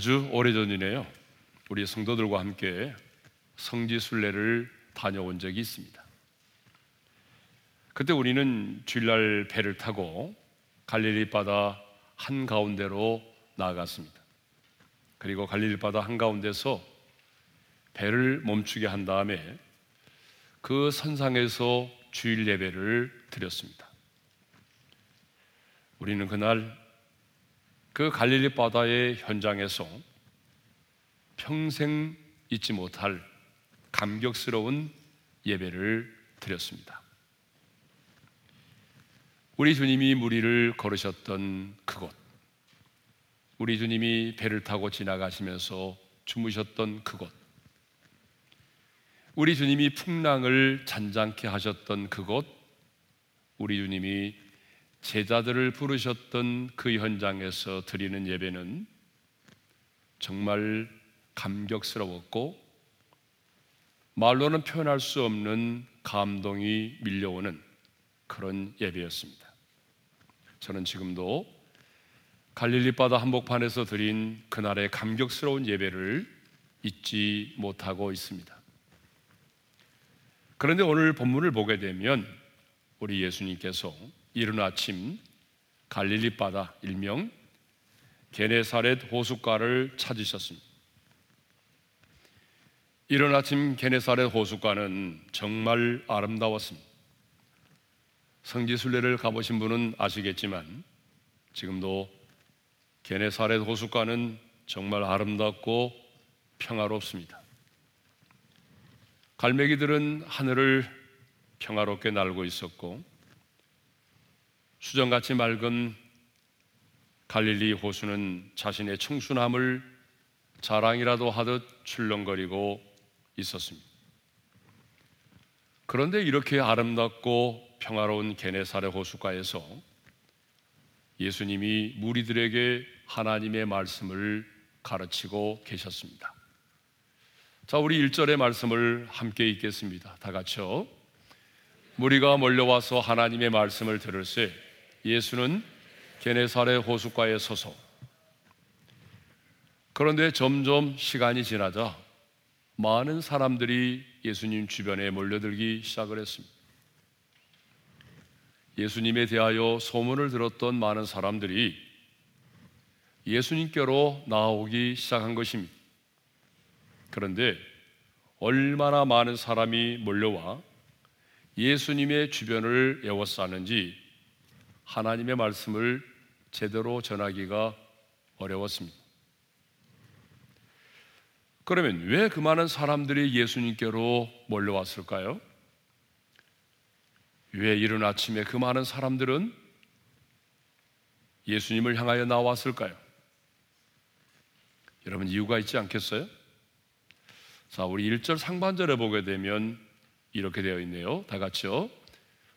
아주 오래전이네요. 우리 성도들과 함께 성지순례를 다녀온 적이 있습니다. 그때 우리는 주일날 배를 타고 갈릴리 바다 한가운데로 나아갔습니다. 그리고 갈릴리 바다 한가운데서 배를 멈추게 한 다음에 그 선상에서 주일 예배를 드렸습니다. 우리는 그날 그 갈릴리 바다의 현장에서 평생 잊지 못할 감격스러운 예배를 드렸습니다. 우리 주님이 무리를 걸으셨던 그곳, 우리 주님이 배를 타고 지나가시면서 주무셨던 그곳, 우리 주님이 풍랑을 잔잔케 하셨던 그곳, 우리 주님이 제자들을 부르셨던 그 현장에서 드리는 예배는 정말 감격스러웠고 말로는 표현할 수 없는 감동이 밀려오는 그런 예배였습니다. 저는 지금도 갈릴리 바다 한복판에서 드린 그날의 감격스러운 예배를 잊지 못하고 있습니다. 그런데 오늘 본문을 보게 되면 우리 예수님께서 이른 아침 갈릴리 바다 일명 게네사렛 호숫가를 찾으셨습니다. 이른 아침 게네사렛 호숫가는 정말 아름다웠습니다. 성지순례를 가보신 분은 아시겠지만 지금도 게네사렛 호숫가는 정말 아름답고 평화롭습니다. 갈매기들은 하늘을 평화롭게 날고 있었고 수정같이 맑은 갈릴리 호수는 자신의 청순함을 자랑이라도 하듯 출렁거리고 있었습니다. 그런데 이렇게 아름답고 평화로운 게네사레 호수가에서 예수님이 무리들에게 하나님의 말씀을 가르치고 계셨습니다. 자, 우리 1절의 말씀을 함께 읽겠습니다. 다 같이요. 무리가 몰려와서 하나님의 말씀을 들을새 예수는 게네사레 호숫가에 서서 그런데 점점 시간이 지나자 많은 사람들이 예수님 주변에 몰려들기 시작을 했습니다. 예수님에 대하여 소문을 들었던 많은 사람들이 예수님께로 나오기 시작한 것입니다. 그런데 얼마나 많은 사람이 몰려와 예수님의 주변을 에워싸는지 하나님의 말씀을 제대로 전하기가 어려웠습니다. 그러면 왜 그 많은 사람들이 예수님께로 몰려왔을까요? 왜 이른 아침에 그 많은 사람들은 예수님을 향하여 나왔을까요? 여러분 이유가 있지 않겠어요? 자, 우리 1절 상반절에 보게 되면 이렇게 되어 있네요. 다 같이요.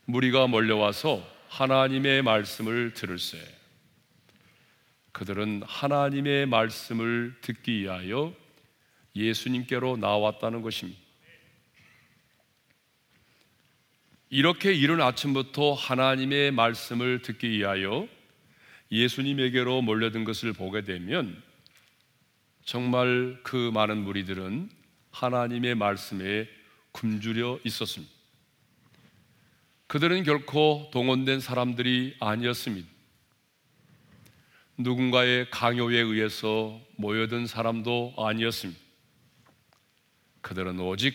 무리가 몰려와서 하나님의 말씀을 들을세. 그들은 하나님의 말씀을 듣기 위하여 예수님께로 나왔다는 것입니다. 이렇게 이른 아침부터 하나님의 말씀을 듣기 위하여 예수님에게로 몰려든 것을 보게 되면 정말 그 많은 무리들은 하나님의 말씀에 굶주려 있었습니다. 그들은 결코 동원된 사람들이 아니었습니다. 누군가의 강요에 의해서 모여든 사람도 아니었습니다. 그들은 오직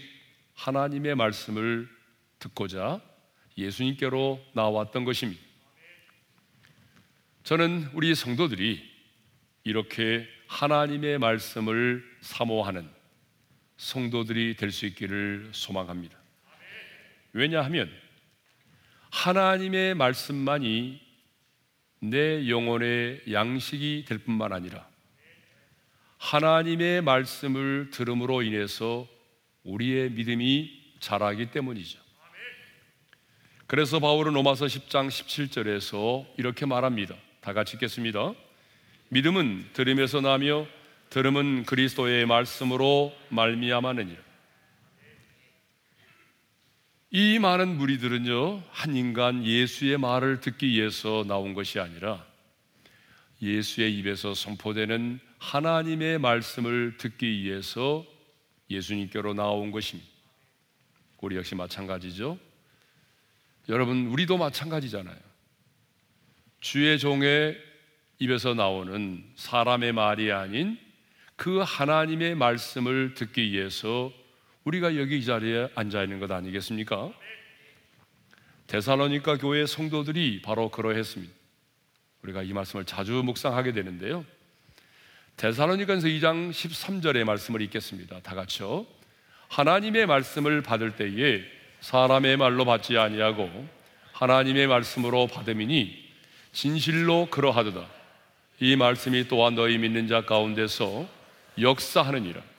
하나님의 말씀을 듣고자 예수님께로 나왔던 것입니다. 저는 우리 성도들이 이렇게 하나님의 말씀을 사모하는 성도들이 될 수 있기를 소망합니다. 왜냐하면 하나님의 말씀만이 내 영혼의 양식이 될 뿐만 아니라 하나님의 말씀을 들음으로 인해서 우리의 믿음이 자라기 때문이죠. 그래서 바울은 로마서 10장 17절에서 이렇게 말합니다. 다 같이 읽겠습니다. 믿음은 들음에서 나며 들음은 그리스도의 말씀으로 말미암았느니라. 이 많은 무리들은요, 한 인간 예수의 말을 듣기 위해서 나온 것이 아니라 예수의 입에서 선포되는 하나님의 말씀을 듣기 위해서 예수님께로 나온 것입니다. 우리 역시 마찬가지죠. 여러분, 우리도 마찬가지잖아요. 주의 종의 입에서 나오는 사람의 말이 아닌 그 하나님의 말씀을 듣기 위해서 우리가 여기 이 자리에 앉아 있는 것 아니겠습니까? 데살로니가 교회 성도들이 바로 그러했습니다. 우리가 이 말씀을 자주 묵상하게 되는데요. 데살로니가서 2장 13절의 말씀을 읽겠습니다. 다 같이요. 하나님의 말씀을 받을 때에 사람의 말로 받지 아니하고 하나님의 말씀으로 받음이니 진실로 그러하도다. 이 말씀이 또한 너희 믿는 자 가운데서 역사하느니라.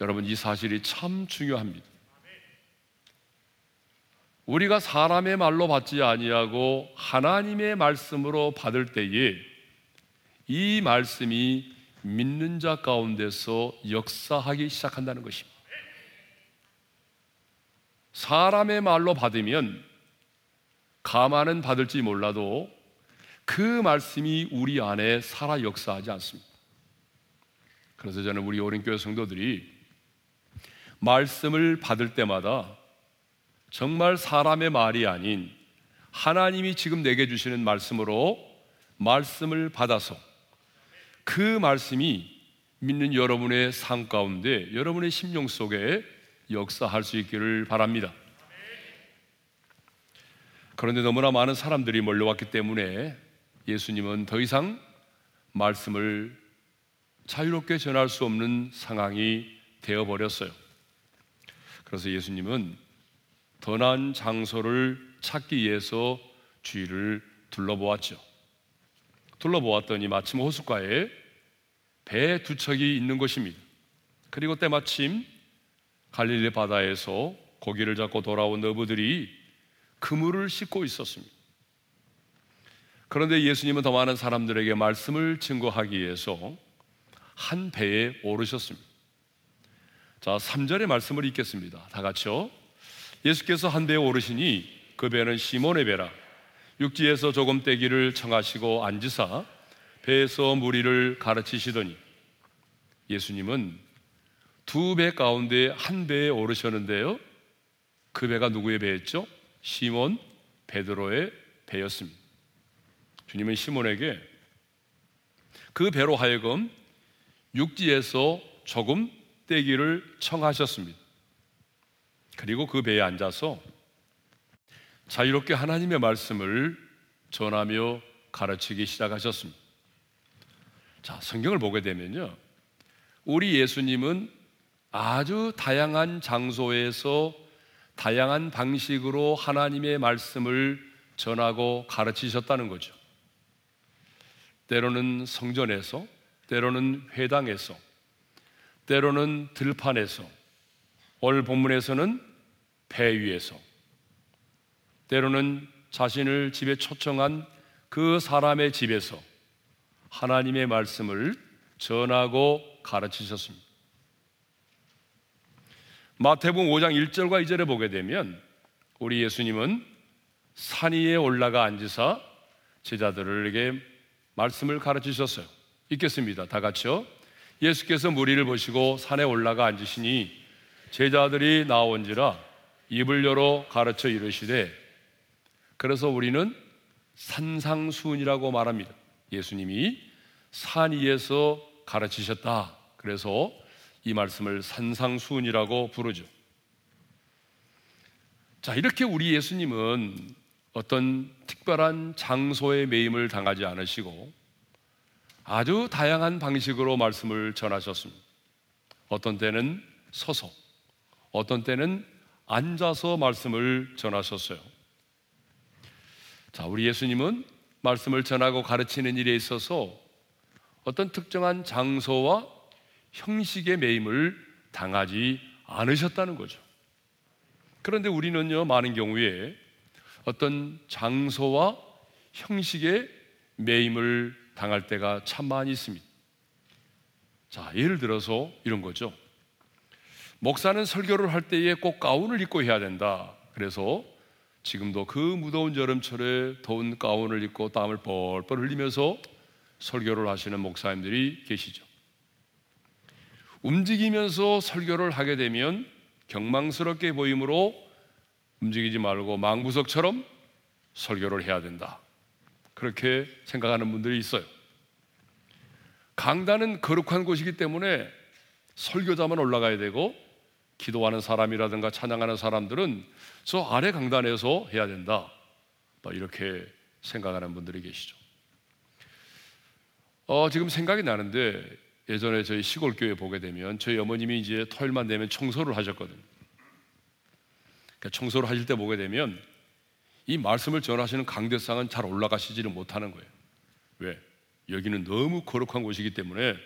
여러분 이 사실이 참 중요합니다. 우리가 사람의 말로 받지 아니하고 하나님의 말씀으로 받을 때에 이 말씀이 믿는 자 가운데서 역사하기 시작한다는 것입니다. 사람의 말로 받으면 가만은 받을지 몰라도 그 말씀이 우리 안에 살아 역사하지 않습니다. 그래서 저는 우리 오른교회 성도들이 말씀을 받을 때마다 정말 사람의 말이 아닌 하나님이 지금 내게 주시는 말씀으로 말씀을 받아서 그 말씀이 믿는 여러분의 삶 가운데 여러분의 심령 속에 역사할 수 있기를 바랍니다. 그런데 너무나 많은 사람들이 몰려왔기 때문에 예수님은 더 이상 말씀을 자유롭게 전할 수 없는 상황이 되어버렸어요. 그래서 예수님은 더 나은 장소를 찾기 위해서 주위를 둘러보았죠. 둘러보았더니 마침 호숫가에 배 두 척이 있는 것입니다. 그리고 때마침 갈릴리 바다에서 고기를 잡고 돌아온 어부들이 그물을 씻고 있었습니다. 그런데 예수님은 더 많은 사람들에게 말씀을 증거하기 위해서 한 배에 오르셨습니다. 자, 3절의 말씀을 읽겠습니다. 다 같이요. 예수께서 한 배에 오르시니 그 배는 시몬의 배라. 육지에서 조금 떼기를 청하시고 앉으사 배에서 무리를 가르치시더니 예수님은 두 배 가운데 한 배에 오르셨는데요. 그 배가 누구의 배였죠? 시몬 베드로의 배였습니다. 주님은 시몬에게 그 배로 하여금 육지에서 조금 떼기를 청하셨습니다. 그리고 그 배에 앉아서 자유롭게 하나님의 말씀을 전하며 가르치기 시작하셨습니다. 자, 성경을 보게 되면요. 우리 예수님은 아주 다양한 장소에서 다양한 방식으로 하나님의 말씀을 전하고 가르치셨다는 거죠. 때로는 성전에서, 때로는 회당에서, 때로는 들판에서, 오늘 본문에서는 배 위에서, 때로는 자신을 집에 초청한 그 사람의 집에서 하나님의 말씀을 전하고 가르치셨습니다. 마태복음 5장 1절과 2절에 보게 되면 우리 예수님은 산 위에 올라가 앉으사 제자들에게 말씀을 가르치셨어요. 읽겠습니다. 다 같이요. 예수께서 무리를 보시고 산에 올라가 앉으시니 제자들이 나온지라 입을 열어 가르쳐 이르시되 그래서 우리는 산상수훈이라고 말합니다. 예수님이 산 위에서 가르치셨다. 그래서 이 말씀을 산상수훈이라고 부르죠. 자, 이렇게 우리 예수님은 어떤 특별한 장소에 매임을 당하지 않으시고 아주 다양한 방식으로 말씀을 전하셨습니다. 어떤 때는 서서, 어떤 때는 앉아서 말씀을 전하셨어요. 자, 우리 예수님은 말씀을 전하고 가르치는 일에 있어서 어떤 특정한 장소와 형식의 매임을 당하지 않으셨다는 거죠. 그런데 우리는요, 많은 경우에 어떤 장소와 형식의 매임을 당할 때가 참 많이 있습니다. 자, 예를 들어서 이런 거죠. 목사는 설교를 할 때에 꼭 가운을 입고 해야 된다. 그래서 지금도 그 무더운 여름철에 더운 가운을 입고 땀을 뻘뻘 흘리면서 설교를 하시는 목사님들이 계시죠. 움직이면서 설교를 하게 되면 경망스럽게 보이므로 움직이지 말고 망부석처럼 설교를 해야 된다. 그렇게 생각하는 분들이 있어요. 강단은 거룩한 곳이기 때문에 설교자만 올라가야 되고 기도하는 사람이라든가 찬양하는 사람들은 저 아래 강단에서 해야 된다. 이렇게 생각하는 분들이 계시죠. 어, 지금 생각이 나는데 예전에 저희 시골 교회 보게 되면 저희 어머님이 이제 토요일만 되면 청소를 하셨거든요. 그러니까 청소를 하실 때 보게 되면 이 말씀을 전하시는 강대상은 잘 올라가시지를 못하는 거예요. 왜? 여기는 너무 거룩한 곳이기 때문에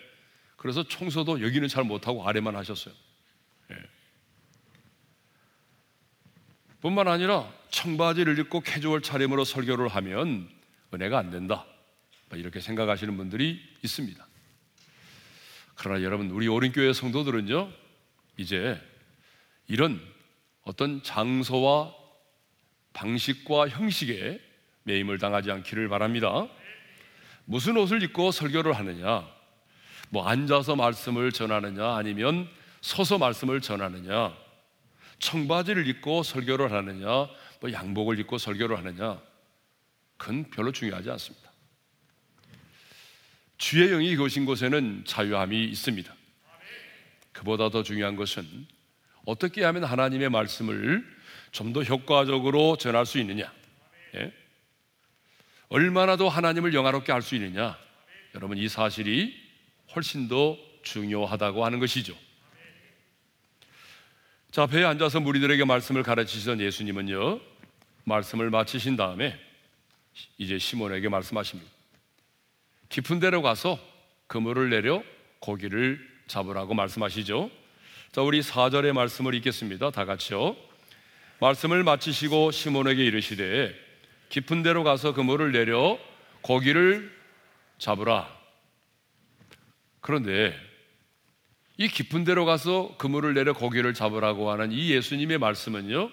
그래서 청소도 여기는 잘 못하고 아래만 하셨어요. 예. 뿐만 아니라 청바지를 입고 캐주얼 차림으로 설교를 하면 은혜가 안 된다. 이렇게 생각하시는 분들이 있습니다. 그러나 여러분, 우리 오른교회 성도들은요, 이제 이런 어떤 장소와 방식과 형식에 매임을 당하지 않기를 바랍니다. 무슨 옷을 입고 설교를 하느냐? 뭐 앉아서 말씀을 전하느냐? 아니면 서서 말씀을 전하느냐? 청바지를 입고 설교를 하느냐? 뭐 양복을 입고 설교를 하느냐? 그건 별로 중요하지 않습니다. 주의 영이 거신 곳에는 자유함이 있습니다. 그보다 더 중요한 것은 어떻게 하면 하나님의 말씀을 좀 더 효과적으로 전할 수 있느냐? 예? 얼마나 더 하나님을 영화롭게 할 수 있느냐? 여러분 이 사실이 훨씬 더 중요하다고 하는 것이죠. 자, 배에 앉아서 무리들에게 말씀을 가르치시던 예수님은요, 말씀을 마치신 다음에 이제 시몬에게 말씀하십니다. 깊은 데로 가서 그물을 내려 고기를 잡으라고 말씀하시죠. 자, 우리 4절의 말씀을 읽겠습니다. 다 같이요. 말씀을 마치시고 시몬에게 이르시되 깊은 데로 가서 그물을 내려 고기를 잡으라. 그런데 이 깊은 데로 가서 그물을 내려 고기를 잡으라고 하는 이 예수님의 말씀은요.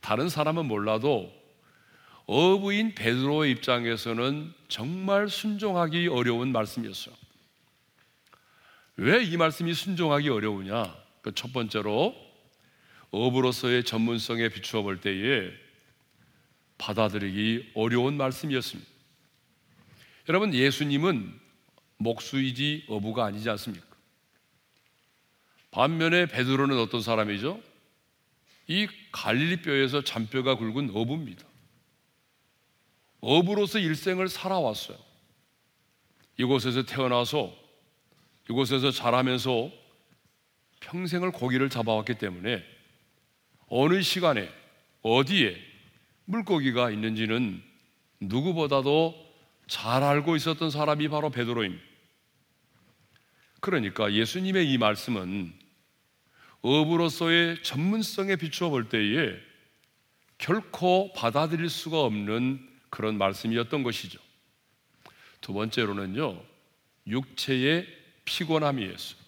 다른 사람은 몰라도 어부인 베드로의 입장에서는 정말 순종하기 어려운 말씀이었어요. 왜 이 말씀이 순종하기 어려우냐? 그 첫 번째로 어부로서의 전문성에 비추어 볼 때에 받아들이기 어려운 말씀이었습니다. 여러분, 예수님은 목수이지 어부가 아니지 않습니까? 반면에 베드로는 어떤 사람이죠? 이 갈릴리 뼈에서 잔뼈가 굵은 어부입니다. 어부로서 일생을 살아왔어요. 이곳에서 태어나서 이곳에서 자라면서 평생을 고기를 잡아왔기 때문에 어느 시간에 어디에 물고기가 있는지는 누구보다도 잘 알고 있었던 사람이 바로 베드로입니다. 그러니까 예수님의 이 말씀은 어부로서의 전문성에 비추어 볼 때에 결코 받아들일 수가 없는 그런 말씀이었던 것이죠. 두 번째로는요, 육체의 피곤함이었어요.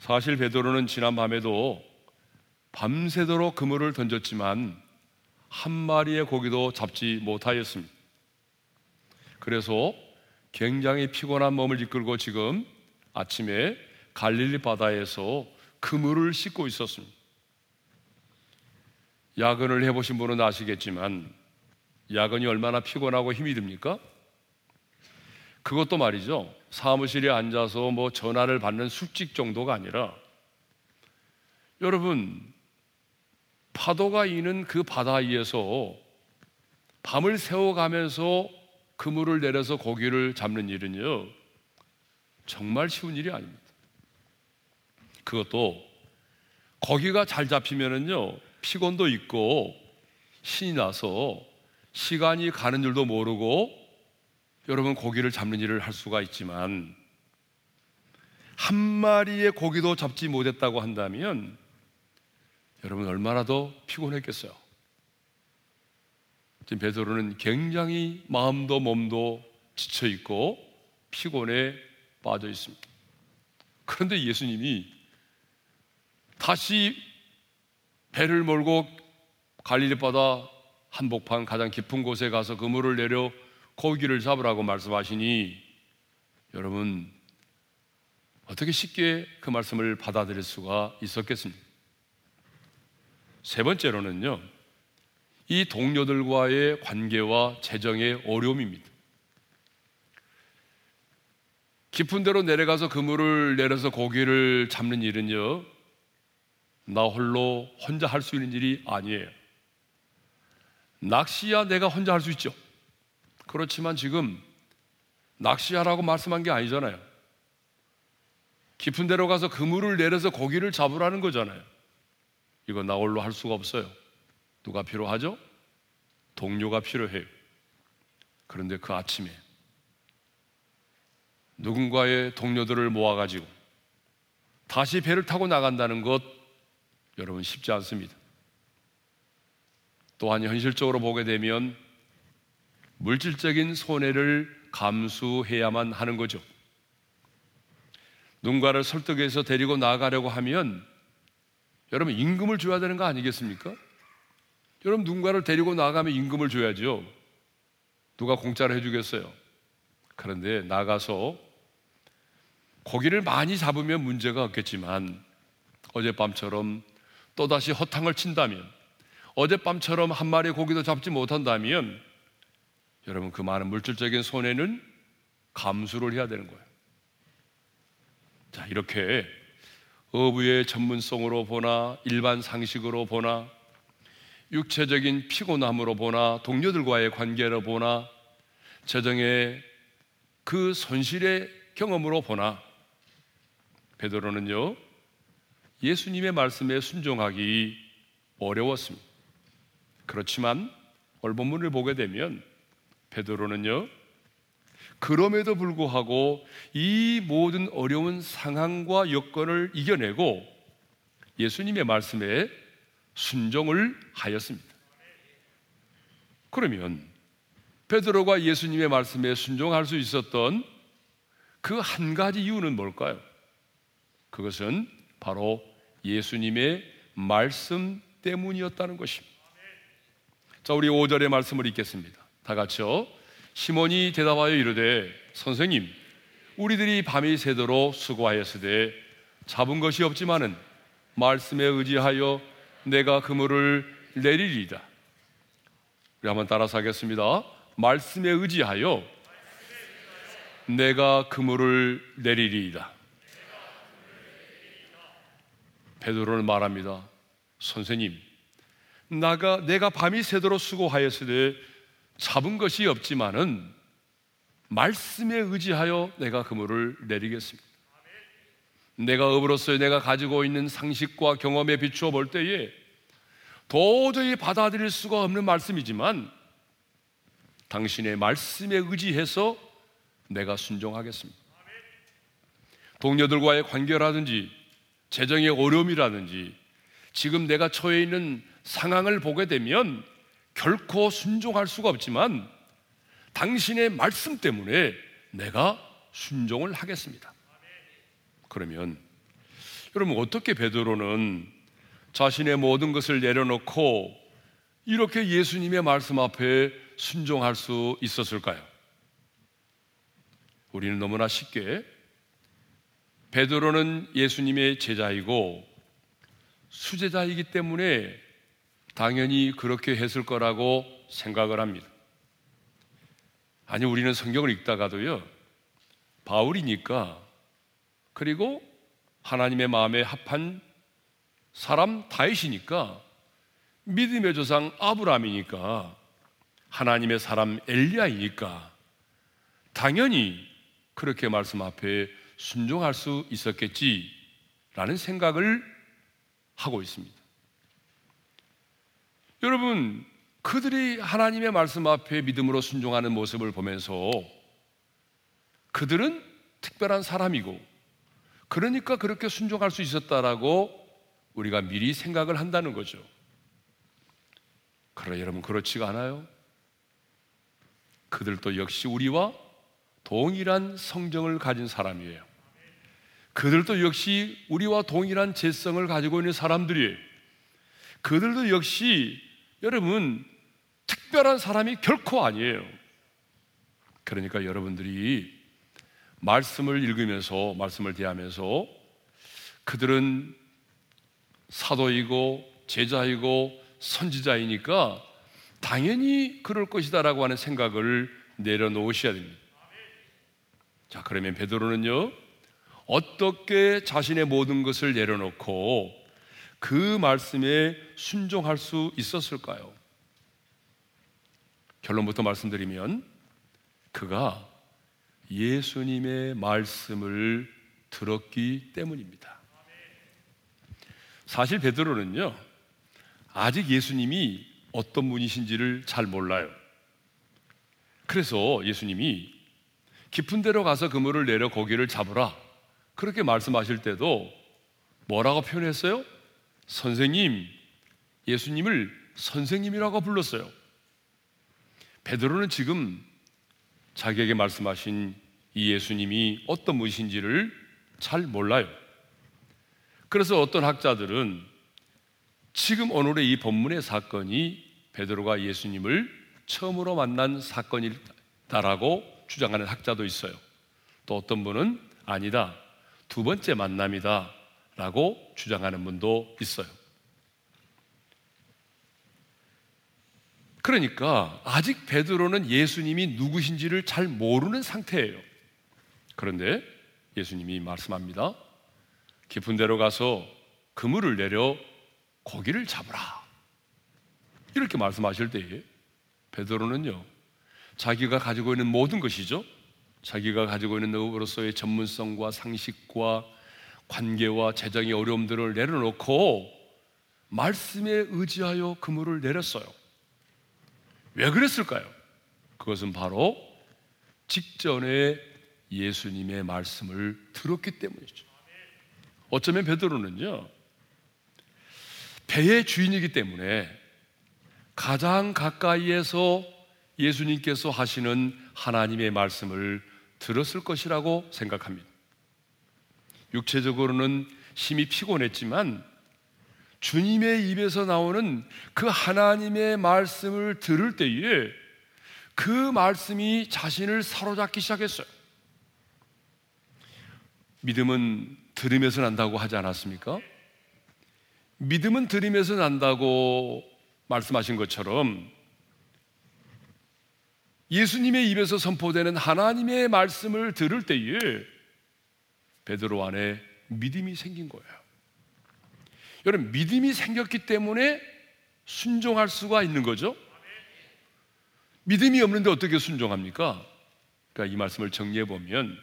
사실 베드로는 지난 밤에도 밤새도록 그물을 던졌지만 한 마리의 고기도 잡지 못하였습니다. 그래서 굉장히 피곤한 몸을 이끌고 지금 아침에 갈릴리 바다에서 그물을 씻고 있었습니다. 야근을 해보신 분은 아시겠지만 야근이 얼마나 피곤하고 힘이 듭니까? 그것도 말이죠. 사무실에 앉아서 뭐 전화를 받는 숙직 정도가 아니라 여러분 파도가 이는 그 바다 위에서 밤을 새워가면서 그물을 내려서 고기를 잡는 일은요 정말 쉬운 일이 아닙니다. 그것도 고기가 잘 잡히면은요 피곤도 있고 신이 나서 시간이 가는 줄도 모르고 여러분 고기를 잡는 일을 할 수가 있지만 한 마리의 고기도 잡지 못했다고 한다면 여러분 얼마나 더 피곤했겠어요. 지금 베드로는 굉장히 마음도 몸도 지쳐 있고 피곤에 빠져 있습니다. 그런데 예수님이 다시 배를 몰고 갈릴리 바다 한복판 가장 깊은 곳에 가서 그물을 내려 고기를 잡으라고 말씀하시니 여러분 어떻게 쉽게 그 말씀을 받아들일 수가 있었겠습니까? 세 번째로는요, 이 동료들과의 관계와 재정의 어려움입니다. 깊은 데로 내려가서 그물을 내려서 고기를 잡는 일은요, 나 홀로 혼자 할 수 있는 일이 아니에요. 낚시야 내가 혼자 할 수 있죠. 그렇지만 지금 낚시하라고 말씀한 게 아니잖아요. 깊은 데로 가서 그물을 내려서 고기를 잡으라는 거잖아요. 이거 나 홀로 할 수가 없어요. 누가 필요하죠? 동료가 필요해요. 그런데 그 아침에 누군가의 동료들을 모아가지고 다시 배를 타고 나간다는 것 여러분 쉽지 않습니다. 또한 현실적으로 보게 되면 물질적인 손해를 감수해야만 하는 거죠. 누군가를 설득해서 데리고 나가려고 하면 여러분 임금을 줘야 되는 거 아니겠습니까? 여러분 누군가를 데리고 나가면 임금을 줘야죠. 누가 공짜로 해주겠어요? 그런데 나가서 고기를 많이 잡으면 문제가 없겠지만 어젯밤처럼 또다시 허탕을 친다면 어젯밤처럼 한 마리 고기도 잡지 못한다면 여러분 그 많은 물질적인 손해는 감수를 해야 되는 거예요. 자, 이렇게 어부의 전문성으로 보나 일반 상식으로 보나 육체적인 피곤함으로 보나 동료들과의 관계로 보나 재정의 그 손실의 경험으로 보나 베드로는요 예수님의 말씀에 순종하기 어려웠습니다. 그렇지만 오늘 본문을 보게 되면 베드로는요 그럼에도 불구하고 이 모든 어려운 상황과 여건을 이겨내고 예수님의 말씀에 순종을 하였습니다. 그러면 베드로가 예수님의 말씀에 순종할 수 있었던 그 한 가지 이유는 뭘까요? 그것은 바로 예수님의 말씀 때문이었다는 것입니다. 자, 우리 5절의 말씀을 읽겠습니다. 다 같이요. 시몬이 대답하여 이르되 선생님 우리들이 밤이 새도록 수고하였으되 잡은 것이 없지만은 말씀에 의지하여 내가 그물을 내리리이다. 우리 한번 따라서 하겠습니다. 말씀에 의지하여 내가 그물을 내리리이다. 베드로는 말합니다. 선생님, 나가 내가 밤이 새도록 수고하였으되 잡은 것이 없지만은 말씀에 의지하여 내가 그물을 내리겠습니다. 내가 업으로서 내가 가지고 있는 상식과 경험에 비추어 볼 때에 도저히 받아들일 수가 없는 말씀이지만 당신의 말씀에 의지해서 내가 순종하겠습니다. 동료들과의 관계라든지 재정의 어려움이라든지 지금 내가 처해 있는 상황을 보게 되면 결코 순종할 수가 없지만 당신의 말씀 때문에 내가 순종을 하겠습니다. 그러면 여러분 어떻게 베드로는 자신의 모든 것을 내려놓고 이렇게 예수님의 말씀 앞에 순종할 수 있었을까요? 우리는 너무나 쉽게 베드로는 예수님의 제자이고 수제자이기 때문에 당연히 그렇게 했을 거라고 생각을 합니다. 아니, 우리는 성경을 읽다가도요, 바울이니까, 그리고 하나님의 마음에 합한 사람 다윗이니까, 믿음의 조상 아브라함이니까, 하나님의 사람 엘리야이니까, 당연히 그렇게 말씀 앞에 순종할 수 있었겠지라는 생각을 하고 있습니다. 여러분, 그들이 하나님의 말씀 앞에 믿음으로 순종하는 모습을 보면서 그들은 특별한 사람이고 그러니까 그렇게 순종할 수 있었다라고 우리가 미리 생각을 한다는 거죠. 그러나 여러분 그렇지가 않아요. 그들도 역시 우리와 동일한 성정을 가진 사람이에요. 그들도 역시 우리와 동일한 재성을 가지고 있는 사람들이에요. 그들도 역시 여러분 특별한 사람이 결코 아니에요. 그러니까 여러분들이 말씀을 읽으면서 말씀을 대하면서 그들은 사도이고 제자이고 선지자이니까 당연히 그럴 것이다라고 하는 생각을 내려놓으셔야 됩니다. 자, 그러면 베드로는요. 어떻게 자신의 모든 것을 내려놓고 그 말씀에 순종할 수 있었을까요? 결론부터 말씀드리면 그가 예수님의 말씀을 들었기 때문입니다. 사실 베드로는요. 아직 예수님이 어떤 분이신지를 잘 몰라요. 그래서 예수님이 깊은 데로 가서 그물을 내려 고기를 잡으라. 그렇게 말씀하실 때도 뭐라고 표현했어요? 선생님, 예수님을 선생님이라고 불렀어요. 베드로는 지금 자기에게 말씀하신 이 예수님이 어떤 분이신지를 잘 몰라요. 그래서 어떤 학자들은 지금 오늘의 이 본문의 사건이 베드로가 예수님을 처음으로 만난 사건이다라고 주장하는 학자도 있어요. 또 어떤 분은 아니다. 두 번째 만남이다. 라고 주장하는 분도 있어요. 그러니까 아직 베드로는 예수님이 누구신지를 잘 모르는 상태예요. 그런데 예수님이 말씀합니다. 깊은 데로 가서 그물을 내려 고기를 잡으라. 이렇게 말씀하실 때에 베드로는요. 자기가 가지고 있는 모든 것이죠. 자기가 가지고 있는 의로서의 전문성과 상식과 관계와 재정의 어려움들을 내려놓고 말씀에 의지하여 그물을 내렸어요. 왜 그랬을까요? 그것은 바로 직전에 예수님의 말씀을 들었기 때문이죠. 어쩌면 베드로는요. 배의 주인이기 때문에 가장 가까이에서 예수님께서 하시는 하나님의 말씀을 들었을 것이라고 생각합니다. 육체적으로는 심히 피곤했지만 주님의 입에서 나오는 그 하나님의 말씀을 들을 때에 그 말씀이 자신을 사로잡기 시작했어요. 믿음은 들으면서 난다고 하지 않았습니까? 믿음은 들으면서 난다고 말씀하신 것처럼 예수님의 입에서 선포되는 하나님의 말씀을 들을 때에 베드로 안에 믿음이 생긴 거예요. 여러분 믿음이 생겼기 때문에 순종할 수가 있는 거죠. 믿음이 없는데 어떻게 순종합니까? 그러니까 이 말씀을 정리해 보면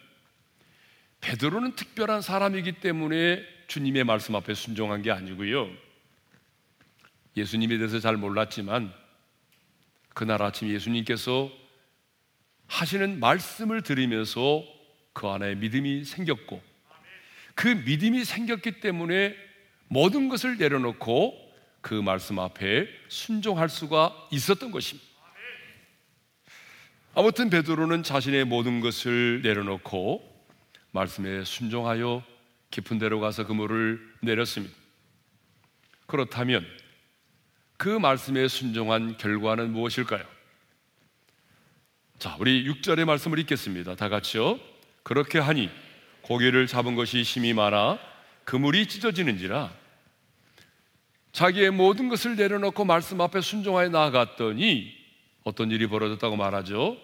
베드로는 특별한 사람이기 때문에 주님의 말씀 앞에 순종한 게 아니고요. 예수님에 대해서 잘 몰랐지만 그날 아침 예수님께서 하시는 말씀을 들으면서 그 안에 믿음이 생겼고 그 믿음이 생겼기 때문에 모든 것을 내려놓고 그 말씀 앞에 순종할 수가 있었던 것입니다. 아무튼 베드로는 자신의 모든 것을 내려놓고 말씀에 순종하여 깊은 데로 가서 그물을 내렸습니다. 그렇다면 그 말씀에 순종한 결과는 무엇일까요? 자, 우리 6절의 말씀을 읽겠습니다. 다 같이요. 그렇게 하니 고기를 잡은 것이 심이 많아 그물이 찢어지는지라 자기의 모든 것을 내려놓고 말씀 앞에 순종하여 나아갔더니 어떤 일이 벌어졌다고 말하죠.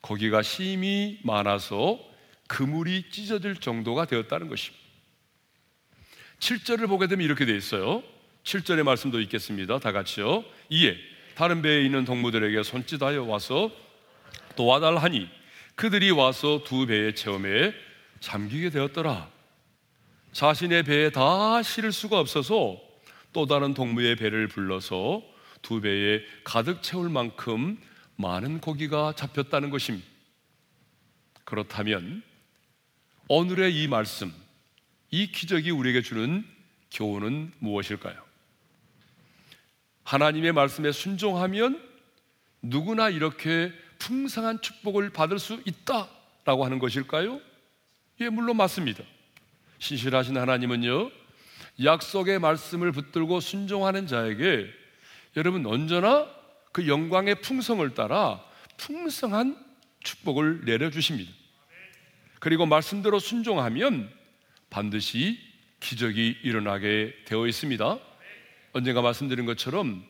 고기가 심이 많아서 그물이 찢어질 정도가 되었다는 것입니다. 7절을 보게 되면 이렇게 되어 있어요. 7절의 말씀도 있겠습니다. 다 같이요. 이에 다른 배에 있는 동무들에게 손짓하여 와서 도와달하니 그들이 와서 두 배의 체험에 잠기게 되었더라. 자신의 배에 다 실을 수가 없어서 또 다른 동무의 배를 불러서 두 배에 가득 채울 만큼 많은 고기가 잡혔다는 것입니다. 그렇다면 오늘의 이 말씀, 이 기적이 우리에게 주는 교훈은 무엇일까요? 하나님의 말씀에 순종하면 누구나 이렇게 풍성한 축복을 받을 수 있다라고 하는 것일까요? 예, 물론 맞습니다. 신실하신 하나님은요, 약속의 말씀을 붙들고 순종하는 자에게 여러분 언제나 그 영광의 풍성을 따라 풍성한 축복을 내려주십니다. 그리고 말씀대로 순종하면 반드시 기적이 일어나게 되어 있습니다. 언젠가 말씀드린 것처럼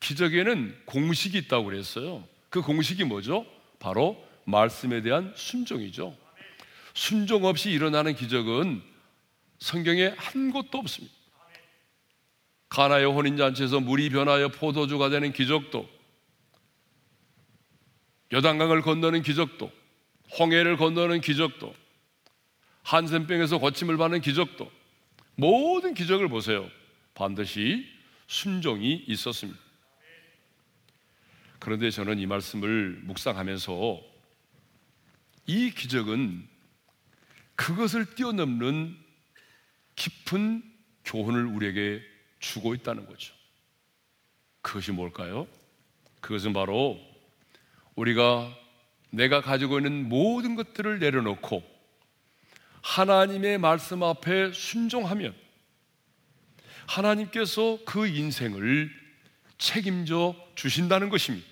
기적에는 공식이 있다고 그랬어요. 그 공식이 뭐죠? 바로 말씀에 대한 순종이죠. 순종 없이 일어나는 기적은 성경에 한 곳도 없습니다. 가나의 혼인잔치에서 물이 변하여 포도주가 되는 기적도 여단강을 건너는 기적도 홍해를 건너는 기적도 한센병에서 거침을 받는 기적도 모든 기적을 보세요. 반드시 순종이 있었습니다. 그런데 저는 이 말씀을 묵상하면서 이 기적은 그것을 뛰어넘는 깊은 교훈을 우리에게 주고 있다는 거죠. 그것이 뭘까요? 그것은 바로 우리가 내가 가지고 있는 모든 것들을 내려놓고 하나님의 말씀 앞에 순종하면 하나님께서 그 인생을 책임져 주신다는 것입니다.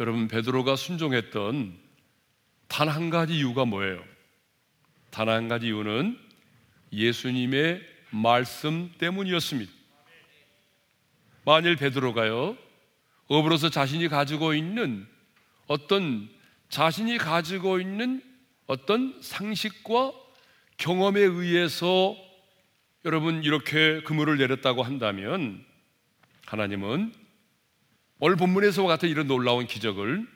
여러분 베드로가 순종했던 단 한 가지 이유가 뭐예요? 단 한 가지 이유는 예수님의 말씀 때문이었습니다. 만일 베드로가요 업으로서 자신이 가지고 있는 어떤 자신이 가지고 있는 어떤 상식과 경험에 의해서 여러분 이렇게 그물을 내렸다고 한다면 하나님은 오늘 본문에서와 같은 이런 놀라운 기적을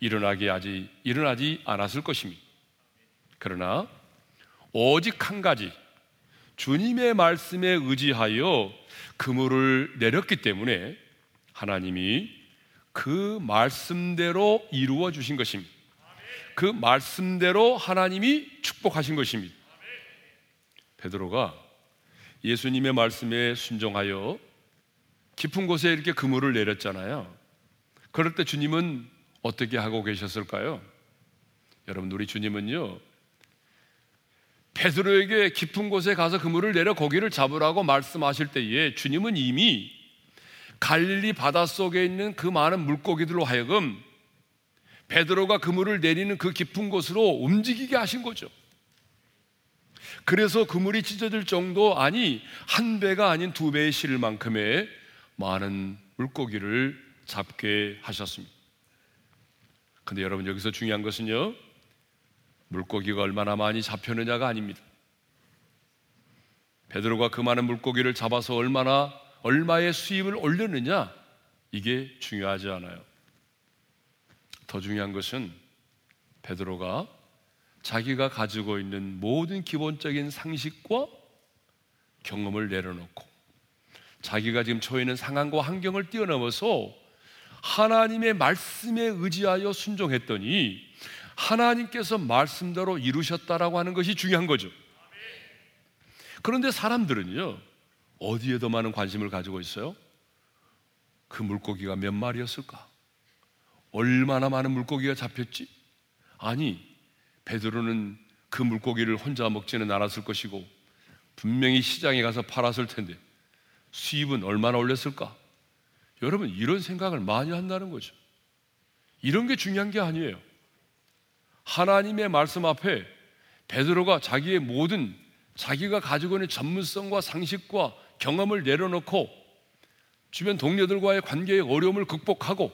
일어나게 하지 일어나지 않았을 것입니다. 그러나 오직 한 가지 주님의 말씀에 의지하여 그물을 내렸기 때문에 하나님이 그 말씀대로 이루어 주신 것입니다. 그 말씀대로 하나님이 축복하신 것입니다. 베드로가 예수님의 말씀에 순종하여 깊은 곳에 이렇게 그물을 내렸잖아요. 그럴 때 주님은 어떻게 하고 계셨을까요? 여러분 우리 주님은요. 베드로에게 깊은 곳에 가서 그물을 내려 고기를 잡으라고 말씀하실 때에 주님은 이미 갈릴리 바닷속에 있는 그 많은 물고기들로 하여금 베드로가 그물을 내리는 그 깊은 곳으로 움직이게 하신 거죠. 그래서 그물이 찢어질 정도 아니 한 배가 아닌 두 배에 실을 만큼의 많은 물고기를 잡게 하셨습니다. 근데 여러분 여기서 중요한 것은요. 물고기가 얼마나 많이 잡혔느냐가 아닙니다. 베드로가 그 많은 물고기를 잡아서 얼마나 얼마의 수입을 올렸느냐 이게 중요하지 않아요. 더 중요한 것은 베드로가 자기가 가지고 있는 모든 기본적인 상식과 경험을 내려놓고 자기가 지금 처해 있는 상황과 환경을 뛰어넘어서 하나님의 말씀에 의지하여 순종했더니 하나님께서 말씀대로 이루셨다라고 하는 것이 중요한 거죠. 그런데 사람들은요, 어디에 더 많은 관심을 가지고 있어요? 그 물고기가 몇 마리였을까? 얼마나 많은 물고기가 잡혔지? 아니, 베드로는 그 물고기를 혼자 먹지는 않았을 것이고, 분명히 시장에 가서 팔았을 텐데, 수입은 얼마나 올렸을까? 여러분, 이런 생각을 많이 한다는 거죠. 이런 게 중요한 게 아니에요. 하나님의 말씀 앞에 베드로가 자기의 모든 자기가 가지고 있는 전문성과 상식과 경험을 내려놓고 주변 동료들과의 관계의 어려움을 극복하고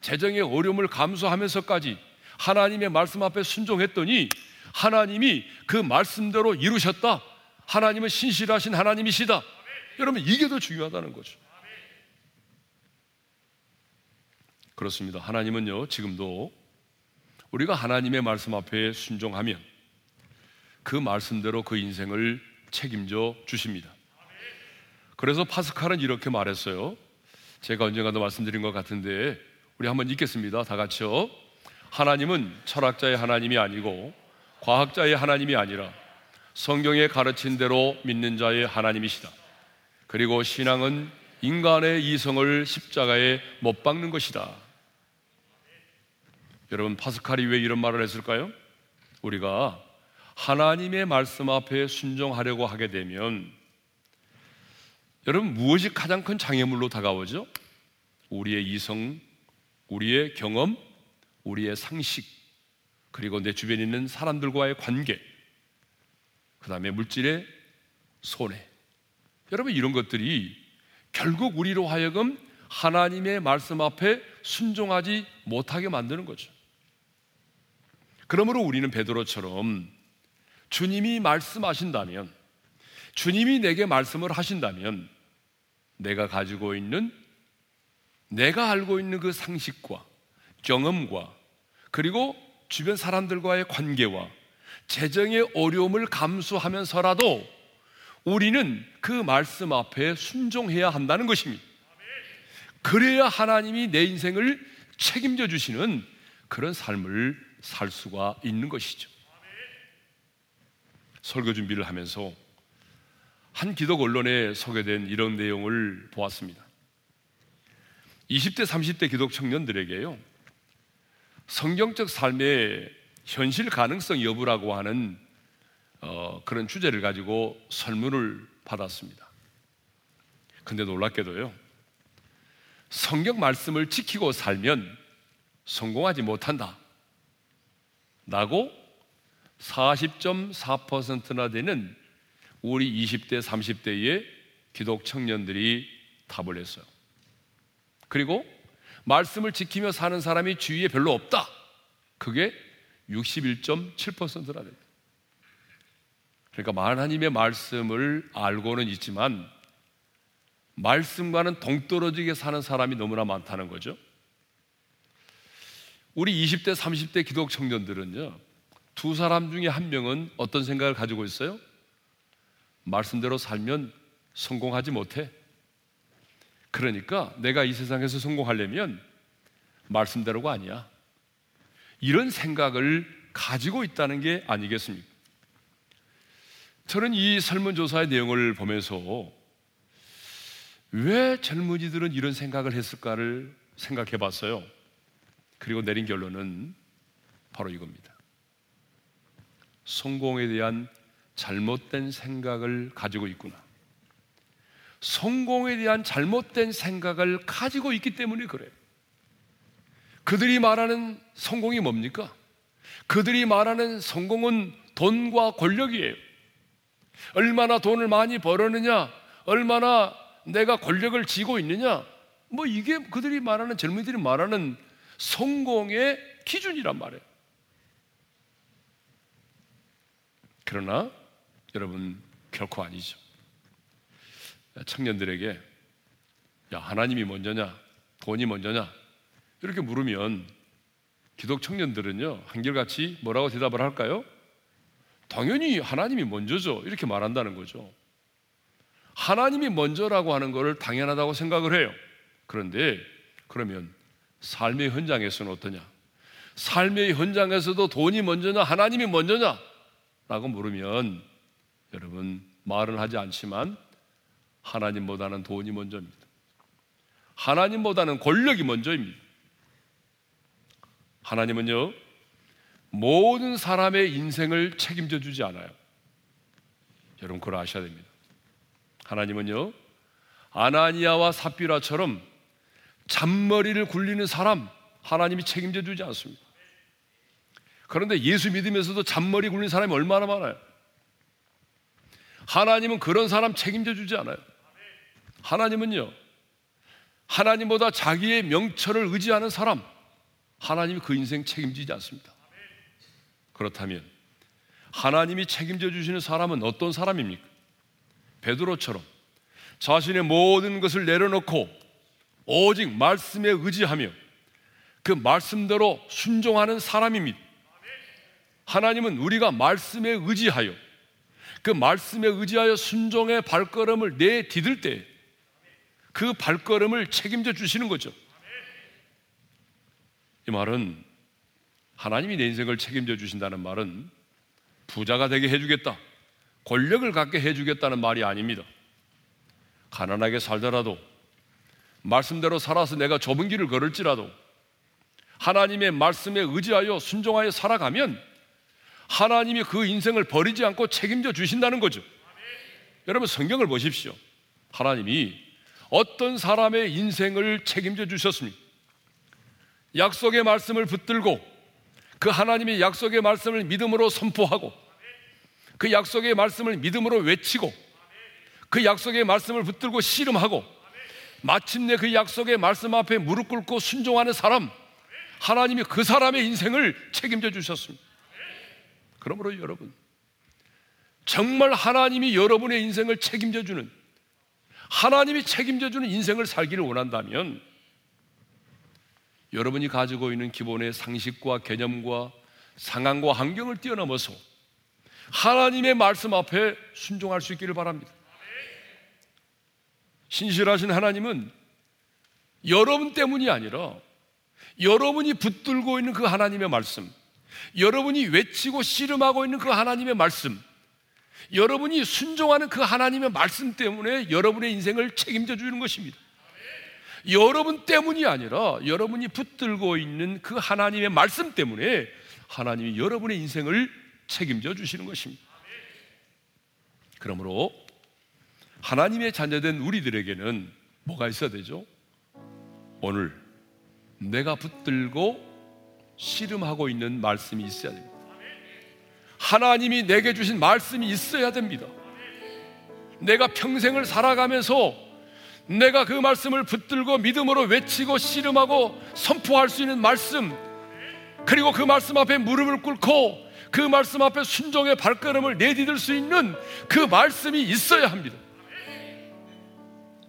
재정의 어려움을 감수하면서까지 하나님의 말씀 앞에 순종했더니 하나님이 그 말씀대로 이루셨다. 하나님은 신실하신 하나님이시다. 여러분 이게 더 중요하다는 거죠. 그렇습니다. 하나님은요 지금도 우리가 하나님의 말씀 앞에 순종하면 그 말씀대로 그 인생을 책임져 주십니다. 그래서 파스칼은 이렇게 말했어요. 제가 언젠가도 말씀드린 것 같은데 우리 한번 읽겠습니다. 다 같이요. 하나님은 철학자의 하나님이 아니고 과학자의 하나님이 아니라 성경에 가르친 대로 믿는 자의 하나님이시다. 그리고 신앙은 인간의 이성을 십자가에 못 박는 것이다. 여러분 파스칼이 왜 이런 말을 했을까요? 우리가 하나님의 말씀 앞에 순종하려고 하게 되면 여러분 무엇이 가장 큰 장애물로 다가오죠? 우리의 이성, 우리의 경험, 우리의 상식, 그리고 내 주변에 있는 사람들과의 관계, 그 다음에 물질의 손해. 여러분 이런 것들이 결국 우리로 하여금 하나님의 말씀 앞에 순종하지 못하게 만드는 거죠. 그러므로 우리는 베드로처럼 주님이 말씀하신다면, 주님이 내게 말씀을 하신다면, 내가 가지고 있는, 내가 알고 있는 그 상식과 경험과 그리고 주변 사람들과의 관계와 재정의 어려움을 감수하면서라도 우리는 그 말씀 앞에 순종해야 한다는 것입니다. 그래야 하나님이 내 인생을 책임져 주시는 그런 삶을 살 수가 있는 것이죠. 설교 준비를 하면서 한 기독 언론에 소개된 이런 내용을 보았습니다. 20대, 30대 기독 청년들에게요, 성경적 삶의 현실 가능성 여부라고 하는 어, 그런 주제를 가지고 설문을 받았습니다. 근데 놀랍게도요, 성경 말씀을 지키고 살면 성공하지 못한다. 라고 40.4%나 되는 우리 20대, 30대의 기독 청년들이 답을 했어요. 그리고 말씀을 지키며 사는 사람이 주위에 별로 없다. 그게 61.7%나 됩니다. 그러니까 하나님의 말씀을 알고는 있지만 말씀과는 동떨어지게 사는 사람이 너무나 많다는 거죠. 우리 20대, 30대 기독 청년들은요, 두 사람 중에 한 명은 어떤 생각을 가지고 있어요? 말씀대로 살면 성공하지 못해. 그러니까 내가 이 세상에서 성공하려면 말씀대로가 아니야. 이런 생각을 가지고 있다는 게 아니겠습니까? 저는 이 설문조사의 내용을 보면서 왜 젊은이들은 이런 생각을 했을까를 생각해 봤어요. 그리고 내린 결론은 바로 이겁니다. 성공에 대한 잘못된 생각을 가지고 있구나. 성공에 대한 잘못된 생각을 가지고 있기 때문에 그래요. 그들이 말하는 성공이 뭡니까? 그들이 말하는 성공은 돈과 권력이에요. 얼마나 돈을 많이 벌었느냐, 얼마나 내가 권력을 쥐고 있느냐, 뭐 이게 그들이 말하는 젊은이들이 말하는 성공의 기준이란 말이에요. 그러나 여러분 결코 아니죠. 청년들에게 야 하나님이 먼저냐, 돈이 먼저냐 이렇게 물으면 기독 청년들은요 한결같이 뭐라고 대답을 할까요? 당연히 하나님이 먼저죠. 이렇게 말한다는 거죠. 하나님이 먼저라고 하는 것을 당연하다고 생각을 해요. 그런데 그러면 삶의 현장에서는 어떠냐? 삶의 현장에서도 돈이 먼저냐? 하나님이 먼저냐? 라고 물으면 여러분 말은 하지 않지만 하나님보다는 돈이 먼저입니다. 하나님보다는 권력이 먼저입니다. 하나님은요, 모든 사람의 인생을 책임져 주지 않아요. 여러분 그걸 아셔야 됩니다. 하나님은요 아나니아와 삽비라처럼 잔머리를 굴리는 사람 하나님이 책임져 주지 않습니다. 그런데 예수 믿으면서도 잔머리 굴리는 사람이 얼마나 많아요. 하나님은 그런 사람 책임져 주지 않아요. 하나님은요 하나님보다 자기의 명철을 의지하는 사람 하나님이 그 인생 책임지지 않습니다. 그렇다면 하나님이 책임져 주시는 사람은 어떤 사람입니까? 베드로처럼 자신의 모든 것을 내려놓고 오직 말씀에 의지하며 그 말씀대로 순종하는 사람입니다. 하나님은 우리가 말씀에 의지하여 그 말씀에 의지하여 순종의 발걸음을 내디딜 때 그 발걸음을 책임져 주시는 거죠. 이 말은 하나님이 내 인생을 책임져 주신다는 말은 부자가 되게 해주겠다, 권력을 갖게 해주겠다는 말이 아닙니다. 가난하게 살더라도, 말씀대로 살아서 내가 좁은 길을 걸을지라도, 하나님의 말씀에 의지하여 순종하여 살아가면 하나님이 그 인생을 버리지 않고 책임져 주신다는 거죠. 여러분 성경을 보십시오. 하나님이 어떤 사람의 인생을 책임져 주셨습니까? 약속의 말씀을 붙들고 그 하나님의 약속의 말씀을 믿음으로 선포하고 그 약속의 말씀을 믿음으로 외치고 그 약속의 말씀을 붙들고 씨름하고 마침내 그 약속의 말씀 앞에 무릎 꿇고 순종하는 사람 하나님이 그 사람의 인생을 책임져 주셨습니다. 그러므로 여러분 정말 하나님이 여러분의 인생을 책임져 주는 하나님이 책임져 주는 인생을 살기를 원한다면 여러분이 가지고 있는 기본의 상식과 개념과 상황과 환경을 뛰어넘어서 하나님의 말씀 앞에 순종할 수 있기를 바랍니다. 신실하신 하나님은 여러분 때문이 아니라 여러분이 붙들고 있는 그 하나님의 말씀, 여러분이 외치고 씨름하고 있는 그 하나님의 말씀, 여러분이 순종하는 그 하나님의 말씀 때문에 여러분의 인생을 책임져 주는 것입니다. 여러분 때문이 아니라 여러분이 붙들고 있는 그 하나님의 말씀 때문에 하나님이 여러분의 인생을 책임져 주시는 것입니다. 그러므로 하나님의 자녀된 우리들에게는 뭐가 있어야 되죠? 오늘 내가 붙들고 씨름하고 있는 말씀이 있어야 됩니다. 하나님이 내게 주신 말씀이 있어야 됩니다. 내가 평생을 살아가면서 내가 그 말씀을 붙들고 믿음으로 외치고 씨름하고 선포할 수 있는 말씀, 그리고 그 말씀 앞에 무릎을 꿇고 그 말씀 앞에 순종의 발걸음을 내디딜 수 있는 그 말씀이 있어야 합니다.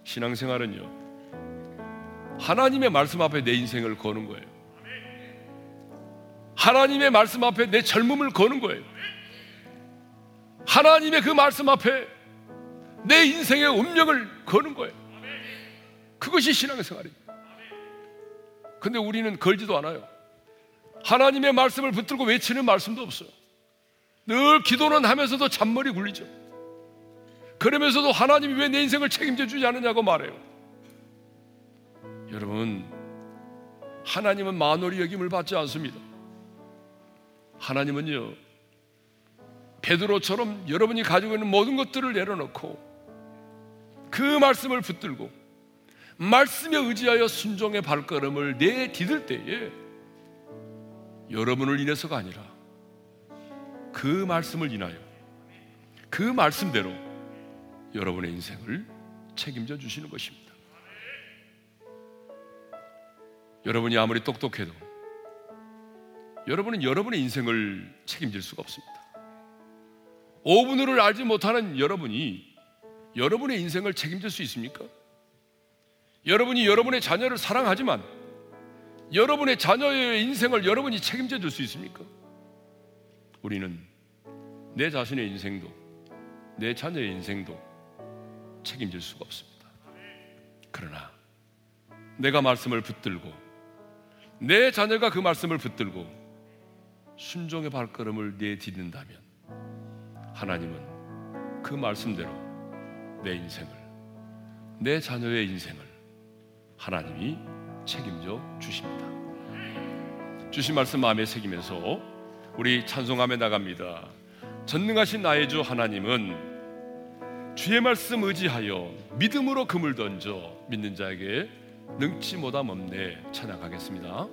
신앙생활은요, 하나님의 말씀 앞에 내 인생을 거는 거예요. 하나님의 말씀 앞에 내 젊음을 거는 거예요. 하나님의 그 말씀 앞에 내 인생의 운명을 거는 거예요. 그것이 신앙의 생활입니다. 근데 우리는 걸지도 않아요. 하나님의 말씀을 붙들고 외치는 말씀도 없어요. 늘 기도는 하면서도 잔머리 굴리죠. 그러면서도 하나님이 왜 내 인생을 책임져 주지 않느냐고 말해요. 여러분, 하나님은 만월이 여김을 받지 않습니다. 하나님은요, 베드로처럼 여러분이 가지고 있는 모든 것들을 내려놓고 그 말씀을 붙들고 말씀에 의지하여 순종의 발걸음을 내디딜 때에 여러분을 인해서가 아니라 그 말씀을 인하여 그 말씀대로 여러분의 인생을 책임져 주시는 것입니다. 여러분이 아무리 똑똑해도 여러분은 여러분의 인생을 책임질 수가 없습니다. 5분 후를 알지 못하는 여러분이 여러분의 인생을 책임질 수 있습니까? 여러분이 여러분의 자녀를 사랑하지만 여러분의 자녀의 인생을 여러분이 책임져 줄 수 있습니까? 우리는 내 자신의 인생도 내 자녀의 인생도 책임질 수가 없습니다. 그러나 내가 말씀을 붙들고 내 자녀가 그 말씀을 붙들고 순종의 발걸음을 내딛는다면 하나님은 그 말씀대로 내 인생을 내 자녀의 인생을 하나님이 책임져 주십니다. 주신 말씀 마음에 새기면서 우리 찬송함에 나갑니다. 전능하신 나의 주 하나님은 주의 말씀 의지하여 믿음으로 금을 던져 믿는 자에게 능치 못함 없네 찬양하겠습니다.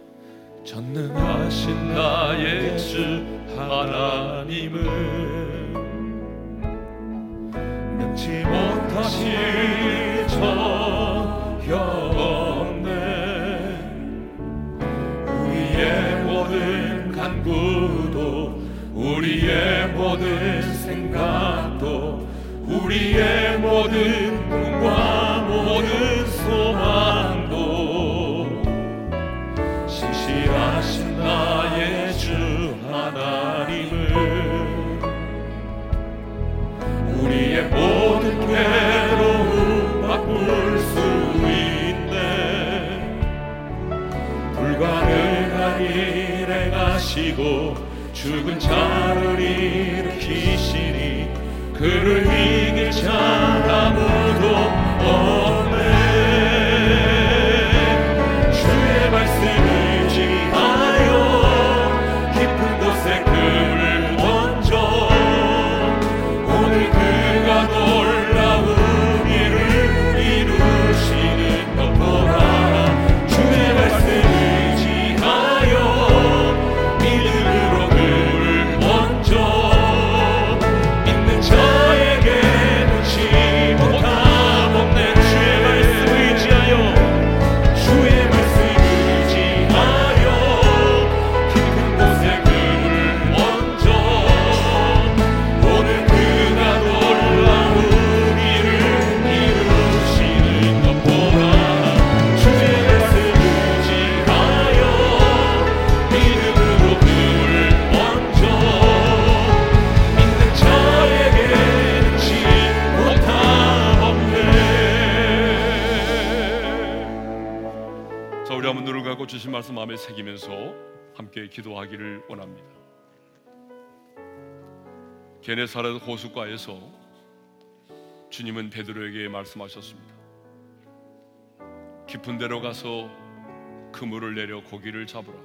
전능하신 나의 주 하나님은 능치 못하실 저없네 우리의 모든 간구도 우리의 모든 생각도 우리의 모든 꿈과 모든 소망도 신실하신 나의 주 하나님은 우리의 모든 괴로움 바꿀 수 있네. 불가능한 일 행하시고 죽은 자를 일으키시니 그를 이길 자 아무도 없 말씀 마음에 새기면서 함께 기도하기를 원합니다. 게네사렛 호숫가에서 주님은 베드로에게 말씀하셨습니다. 깊은 데로 가서 그물을 내려 고기를 잡으라.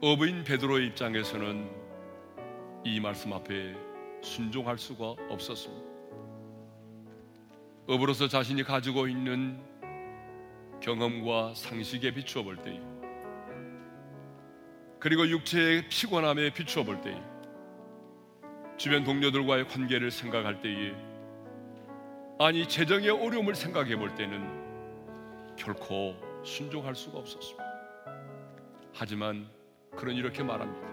어부인 베드로의 입장에서는 이 말씀 앞에 순종할 수가 없었습니다. 어부로서 자신이 가지고 있는 경험과 상식에 비추어 볼 때에 그리고 육체의 피곤함에 비추어 볼 때에 주변 동료들과의 관계를 생각할 때에 아니 재정의 어려움을 생각해 볼 때는 결코 순종할 수가 없었습니다. 하지만 그런 이렇게 말합니다.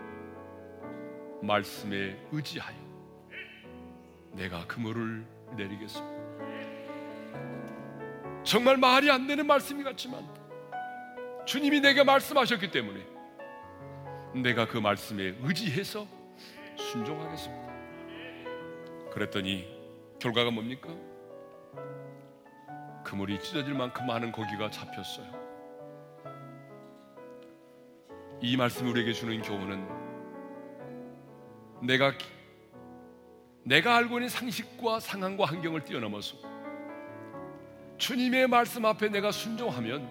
말씀에 의지하여 내가 그물을 내리겠습니다. 정말 말이 안 되는 말씀이 같지만 주님이 내게 말씀하셨기 때문에 내가 그 말씀에 의지해서 순종하겠습니다. 그랬더니 결과가 뭡니까? 그물이 찢어질 만큼 많은 고기가 잡혔어요. 이 말씀이 우리에게 주는 교훈은 내가 내가 알고 있는 상식과 상황과 환경을 뛰어넘어서 주님의 말씀 앞에 내가 순종하면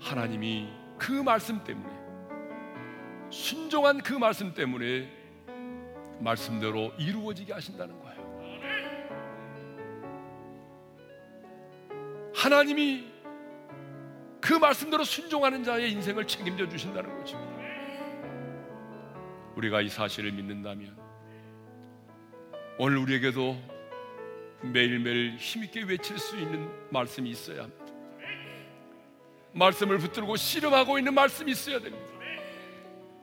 하나님이 그 말씀 때문에 순종한 그 말씀 때문에 말씀대로 이루어지게 하신다는 거예요. 하나님이 그 말씀대로 순종하는 자의 인생을 책임져 주신다는 거죠. 우리가 이 사실을 믿는다면 오늘 우리에게도 매일매일 힘있게 외칠 수 있는 말씀이 있어야 합니다. 말씀을 붙들고 씨름하고 있는 말씀이 있어야 됩니다.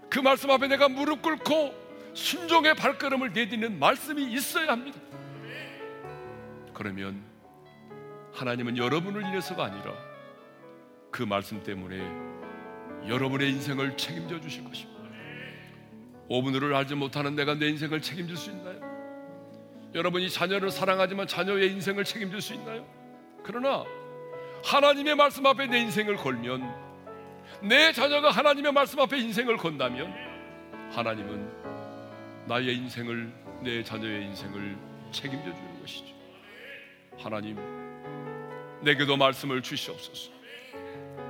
그 말씀 앞에 내가 무릎 꿇고 순종의 발걸음을 내딛는 말씀이 있어야 합니다. 그러면 하나님은 여러분을 인해서가 아니라 그 말씀 때문에 여러분의 인생을 책임져 주실 것입니다. 5분을 알지 못하는 내가 내 인생을 책임질 수 있나요? 여러분이 자녀를 사랑하지만 자녀의 인생을 책임질 수 있나요? 그러나 하나님의 말씀 앞에 내 인생을 걸면 내 자녀가 하나님의 말씀 앞에 인생을 건다면 하나님은 나의 인생을 내 자녀의 인생을 책임져 주는 것이죠. 하나님 내게도 말씀을 주시옵소서.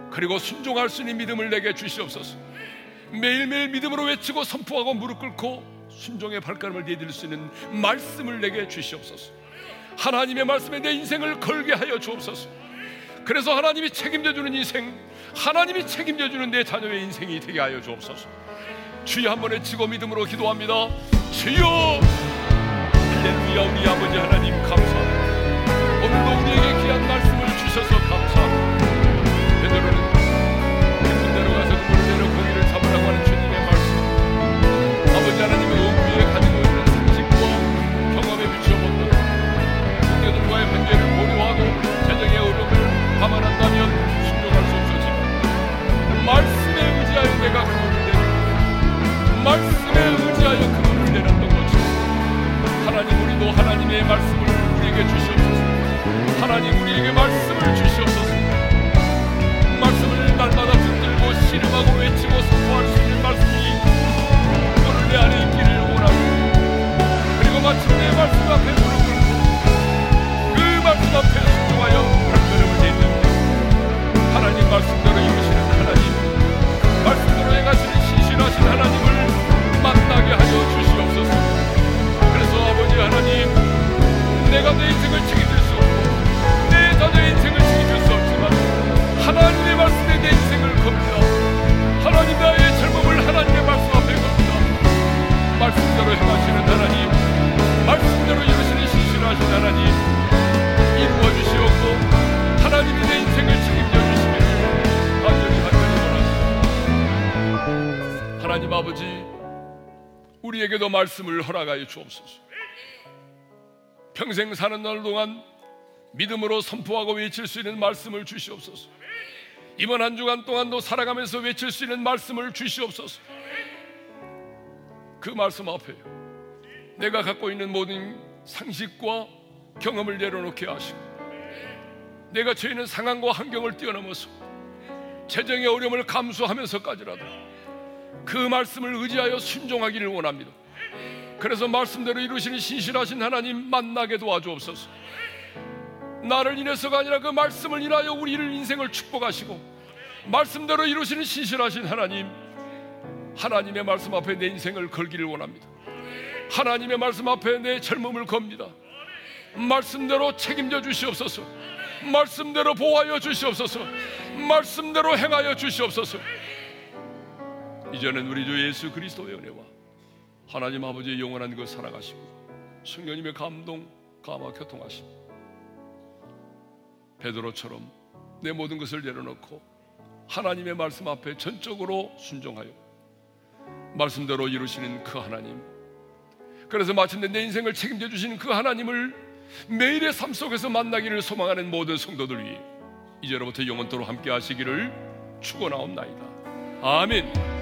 그리고 순종할 수 있는 믿음을 내게 주시옵소서. 매일매일 믿음으로 외치고 선포하고 무릎 꿇고 순종의 발걸음을 내딜 수 있는 말씀을 내게 주시옵소서. 하나님의 말씀에 내 인생을 걸게 하여 주옵소서. 그래서 하나님이 책임져 주는 인생, 하나님이 책임져 주는 내 자녀의 인생이 되게 하여 주옵소서. 주여 한번 외치고 믿음으로 기도합니다. 주여 할렐루야 우리 아버지 하나님 감사 우리에게도 말씀을 허락하여 주옵소서 평생 사는 날 동안 믿음으로 선포하고 외칠 수 있는 말씀을 주시옵소서. 이번 한 주간 동안도 살아가면서 외칠 수 있는 말씀을 주시옵소서. 그 말씀 앞에 내가 갖고 있는 모든 상식과 경험을 내려놓게 하시고 내가 처해 있는 상황과 환경을 뛰어넘어서 재정의 어려움을 감수하면서까지라도 그 말씀을 의지하여 순종하기를 원합니다. 그래서 말씀대로 이루시는 신실하신 하나님 만나게 도와주옵소서. 나를 인해서가 아니라 그 말씀을 인하여 우리를 인생을 축복하시고 말씀대로 이루시는 신실하신 하나님 하나님의 말씀 앞에 내 인생을 걸기를 원합니다. 하나님의 말씀 앞에 내 젊음을 겁니다. 말씀대로 책임져 주시옵소서. 말씀대로 보호하여 주시옵소서. 말씀대로 행하여 주시옵소서. 이제는 우리 주 예수 그리스도의 은혜와 하나님 아버지의 영원한 그 살아가시고 성령님의 감동 감화 교통하심 베드로처럼 내 모든 것을 내려놓고 하나님의 말씀 앞에 전적으로 순종하여 말씀대로 이루시는 그 하나님 그래서 마침내 내 인생을 책임져 주시는 그 하나님을 매일의 삶 속에서 만나기를 소망하는 모든 성도들 위해 이제로부터 영원토록 함께 하시기를 축원하옵나이다. 아멘.